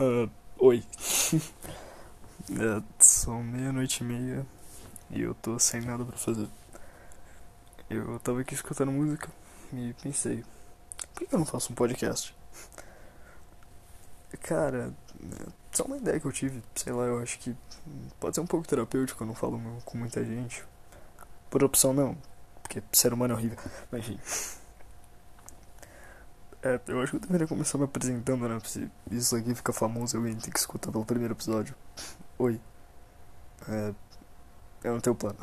Uh, oi. é, são meia-noite e meia e eu tô sem nada pra fazer. Eu tava aqui escutando música e pensei, por que eu não faço um podcast? Cara, só uma ideia que eu tive, sei lá, eu acho que pode ser um pouco terapêutico, eu não falo com muita gente. Por opção não, porque ser humano é horrível. Mas enfim. É, eu acho que eu deveria começar me apresentando, né? Se isso aqui fica famoso, alguém tem que escutar pelo primeiro episódio. Oi. É, eu não tenho plano.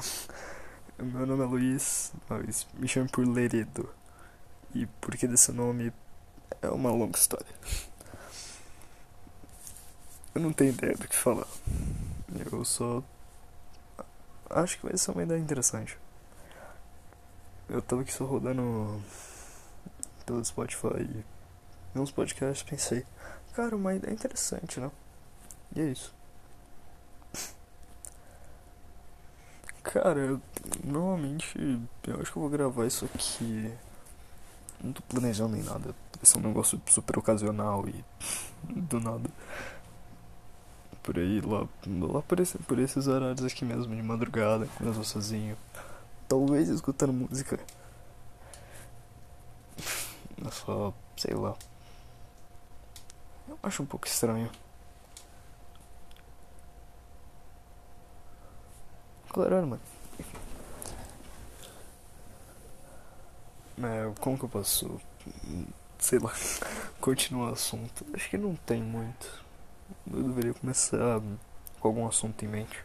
Meu nome é Luiz, mas me chame por Leredo. E por que desse nome é uma longa história. Eu não tenho ideia do que falar. Eu só. Acho que vai ser uma ideia interessante. Eu tava aqui só rodando pelo Spotify e uns podcasts, pensei, cara, uma ideia interessante, né? E é isso. Cara, eu, normalmente eu acho que eu vou gravar isso aqui. Não tô planejando nem nada. Vai ser um negócio super ocasional e do nada. Por aí, lá, lá por, esse, por esses horários aqui mesmo, de madrugada, quando eu tô sozinho. Talvez escutando música. Só, sei lá. Eu acho um pouco estranho. Claro, mano. É, como que eu posso. Sei lá. Continuar o assunto? Acho que não tem muito. Eu deveria começar com algum assunto em mente.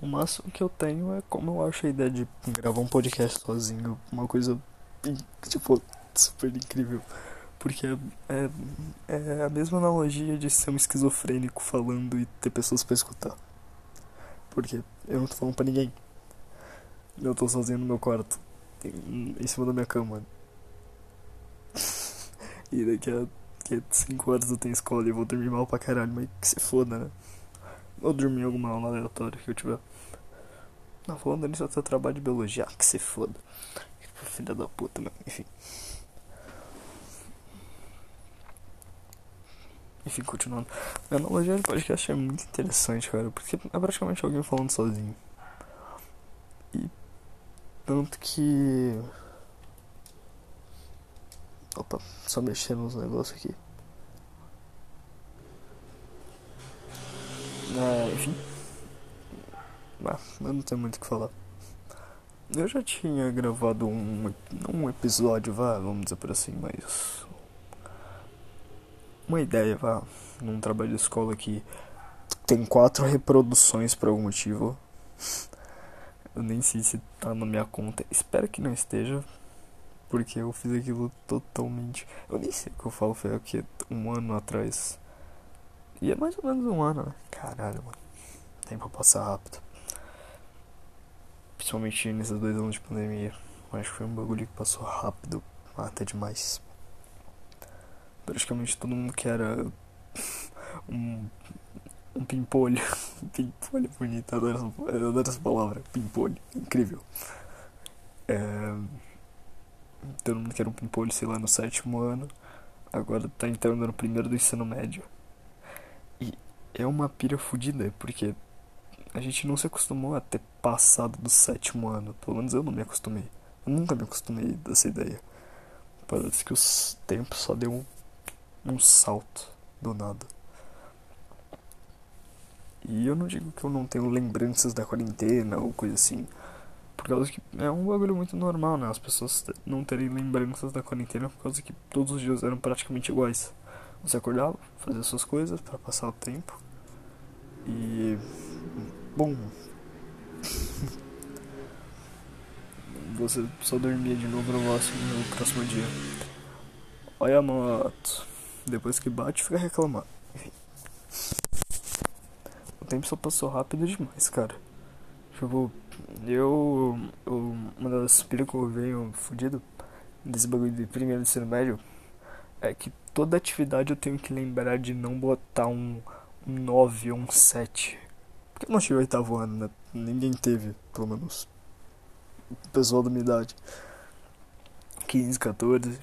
O máximo que eu tenho é como eu acho a ideia de gravar um podcast sozinho. Uma coisa tipo, super incrível. Porque é, é, é a mesma analogia de ser um esquizofrênico falando e ter pessoas para escutar. Porque eu não tô falando pra ninguém. Eu tô sozinho no meu quarto, em, cima da minha cama. e daqui a, daqui a 5 horas eu tenho escola e vou dormir mal pra caralho, mas que se foda, né? Ou dormir alguma aula aleatória que eu tiver. Não, falando nisso, tô trabalho de biologia, ah, que se foda. Filha da puta, mano. Enfim. Enfim, continuando. A analogia de podcast é muito interessante, cara, porque é praticamente alguém falando sozinho. E. Tanto que. Opa, só mexendo nos negócios aqui. É, enfim. Ah, eu não tenho muito o que falar. Eu já tinha gravado um, um episódio, vá, vamos dizer por assim, mas. Uma ideia, vá, num trabalho de escola que tem quatro reproduções por algum motivo. Eu nem sei se tá na minha conta. Espero que não esteja. Porque eu fiz aquilo totalmente. Eu nem sei o que eu falo, foi aqui um ano atrás. E é mais ou menos um ano, né? Caralho, mano. Tempo passa rápido. Principalmente nesses dois anos de pandemia. Acho que foi um bagulho que passou rápido, até demais. Praticamente todo mundo que era um, um pimpolho. pimpolho bonito, eu adoro, essa, eu adoro essa palavra. Pimpolho, incrível. É, todo mundo que era um pimpolho, sei lá, no sétimo ano. Agora tá entrando no primeiro do ensino médio. E é uma pira fodida, porque a gente não se acostumou a ter passado do sétimo ano. Pelo menos eu não me acostumei. Eu nunca me acostumei dessa ideia. Parece que o tempo só deu um, um salto do nada. E eu não digo que eu não tenho lembranças da quarentena ou coisa assim. Por causa que é um bagulho muito normal, né? As pessoas não terem lembranças da quarentena por causa que todos os dias eram praticamente iguais. Você acordava, fazia suas coisas para passar o tempo. E Bom. Você só dormia de novo no próximo, no próximo dia. Olha a moto. Depois que bate, fica reclamando. Enfim. O tempo só passou rápido demais, cara. Tipo, eu. eu uma das pilhas que eu venho fudido desse bagulho de primeiro ensino médio é que toda atividade eu tenho que lembrar de não botar um, um 9 ou um 7 porque não tive oitavo ano, né? Ninguém teve, pelo menos. O pessoal da minha idade. 15, 14.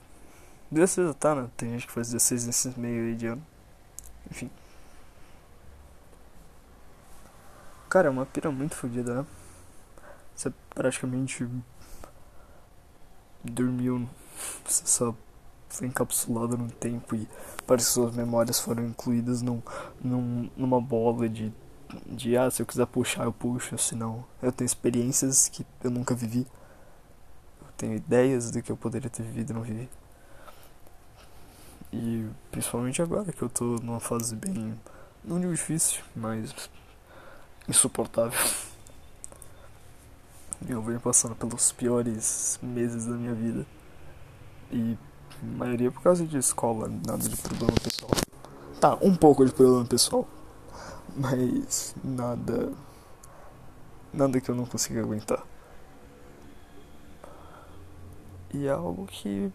16 tá, né? Tem gente que faz 16 nesse meio aí de ano. Enfim. Cara, é uma pira muito fodida, né? Você praticamente dormiu, você só foi encapsulado no tempo e parece que suas memórias foram incluídas num, num, numa bola de, de ah, se eu quiser puxar eu puxo, senão eu tenho experiências que eu nunca vivi. Eu tenho ideias do que eu poderia ter vivido e não vivi. E principalmente agora que eu tô numa fase bem. não digo difícil, mas insuportável. Eu venho passando pelos piores meses da minha vida. E a maioria por causa de escola, nada de problema pessoal. Tá, um pouco de problema pessoal. Mas nada. Nada que eu não consiga aguentar. E é algo que.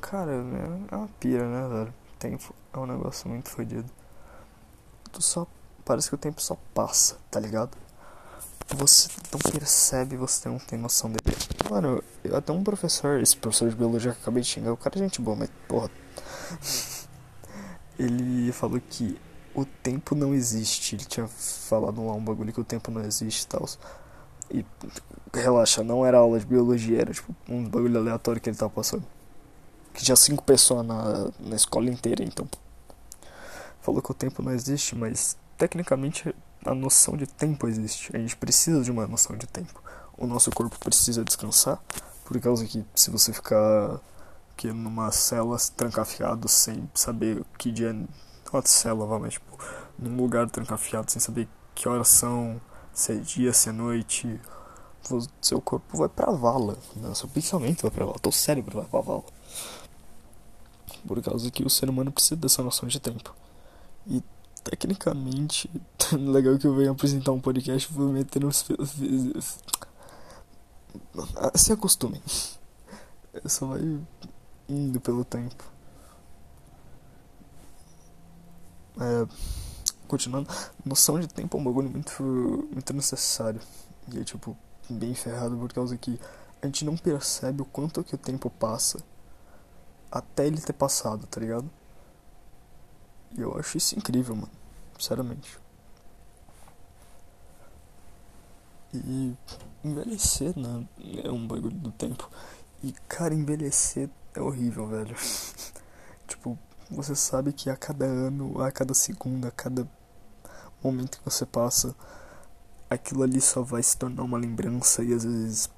Cara, é uma pira, né, velho? Tempo é um negócio muito fodido. Tu só. Parece que o tempo só passa, tá ligado? Você não percebe, você não tem noção dele. Mano, eu, até um professor, esse professor de biologia que eu acabei de xingar, o cara é gente boa, mas porra. Ele falou que o tempo não existe. Ele tinha falado lá um bagulho que o tempo não existe e tal. E relaxa, não era aula de biologia, era tipo um bagulho aleatório que ele tava passando. Que tinha cinco pessoas na, na escola inteira, então. Falou que o tempo não existe, mas tecnicamente a noção de tempo existe. A gente precisa de uma noção de tempo. O nosso corpo precisa descansar, por causa que se você ficar que numa cela trancafiado sem saber que dia cela, vai, mas tipo, num lugar trancafiado sem saber que horas são, se é dia, se é noite, seu corpo vai pra vala, né? seu pensamento vai pra vala, teu cérebro vai pra vala. Por causa que o ser humano precisa dessa noção de tempo. E tecnicamente, legal que eu venho apresentar um podcast vou meter nos. Se acostumem. Só vai indo pelo tempo. É, continuando, noção de tempo é um bagulho muito, muito necessário. E é tipo, bem ferrado por causa que a gente não percebe o quanto que o tempo passa até ele ter passado, tá ligado? E eu acho isso incrível, mano. Sinceramente. E envelhecer, né? É um bagulho do tempo. E, cara, envelhecer é horrível, velho. tipo, você sabe que a cada ano, a cada segundo, a cada momento que você passa, aquilo ali só vai se tornar uma lembrança e às vezes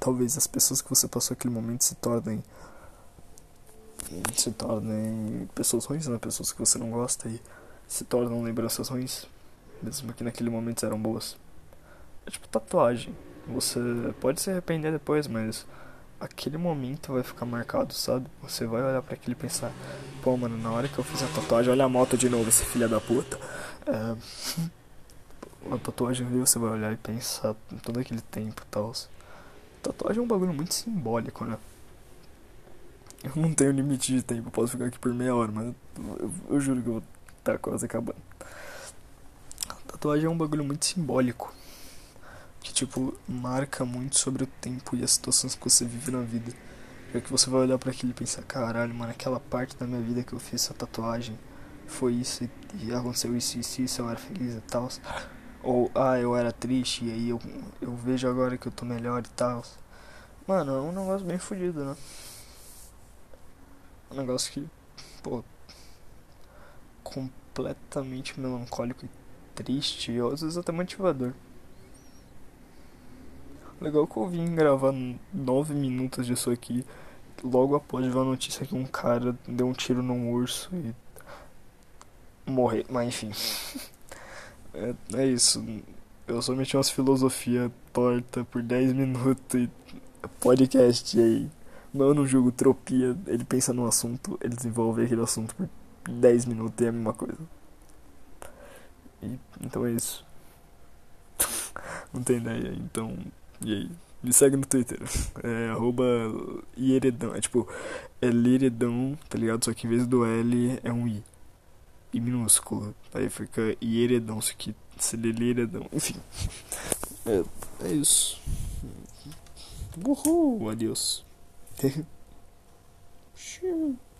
talvez as pessoas que você passou aquele momento se tornem se tornem pessoas ruins, né? Pessoas que você não gosta e se tornam lembranças ruins, mesmo que naquele momento eram boas. É tipo tatuagem. Você pode se arrepender depois, mas aquele momento vai ficar marcado, sabe? Você vai olhar para aquilo e pensar, pô, mano, na hora que eu fiz a tatuagem, olha a moto de novo, esse filho da puta. É... A tatuagem ali você vai olhar e pensar todo aquele tempo e tal. Tatuagem é um bagulho muito simbólico, né? Eu não tenho limite de tempo, posso ficar aqui por meia hora, mas eu, eu, eu juro que eu vou estar tá quase acabando. tatuagem é um bagulho muito simbólico. Que, tipo, marca muito sobre o tempo e as situações que você vive na vida. É que você vai olhar para aquilo e pensar, caralho, mano, aquela parte da minha vida que eu fiz essa tatuagem foi isso e aconteceu isso e isso, isso, eu era feliz e tal. Ou, ah, eu era triste e aí eu, eu vejo agora que eu tô melhor e tal. Mano, é um negócio bem fodido, né? Um negócio que, pô, completamente melancólico e triste, e às vezes até motivador. Legal que eu vim gravar nove minutos disso aqui, logo após ver a notícia que um cara deu um tiro num urso e morrer, mas enfim. é, é isso. Eu só meti umas filosofia torta por 10 minutos e podcast aí. Não, eu não julgo tropia. Ele pensa num assunto, ele desenvolve aquele assunto por 10 minutos e é a mesma coisa. E, então é isso. não tem ideia, então. E aí? Me segue no Twitter. É arroba Ieredão. É tipo, é Liredão, tá ligado? Só que em vez do L é um I. I minúsculo. Aí fica Ieredão, só que se lê Liredão. Enfim. É, é isso. Uhul, adeus.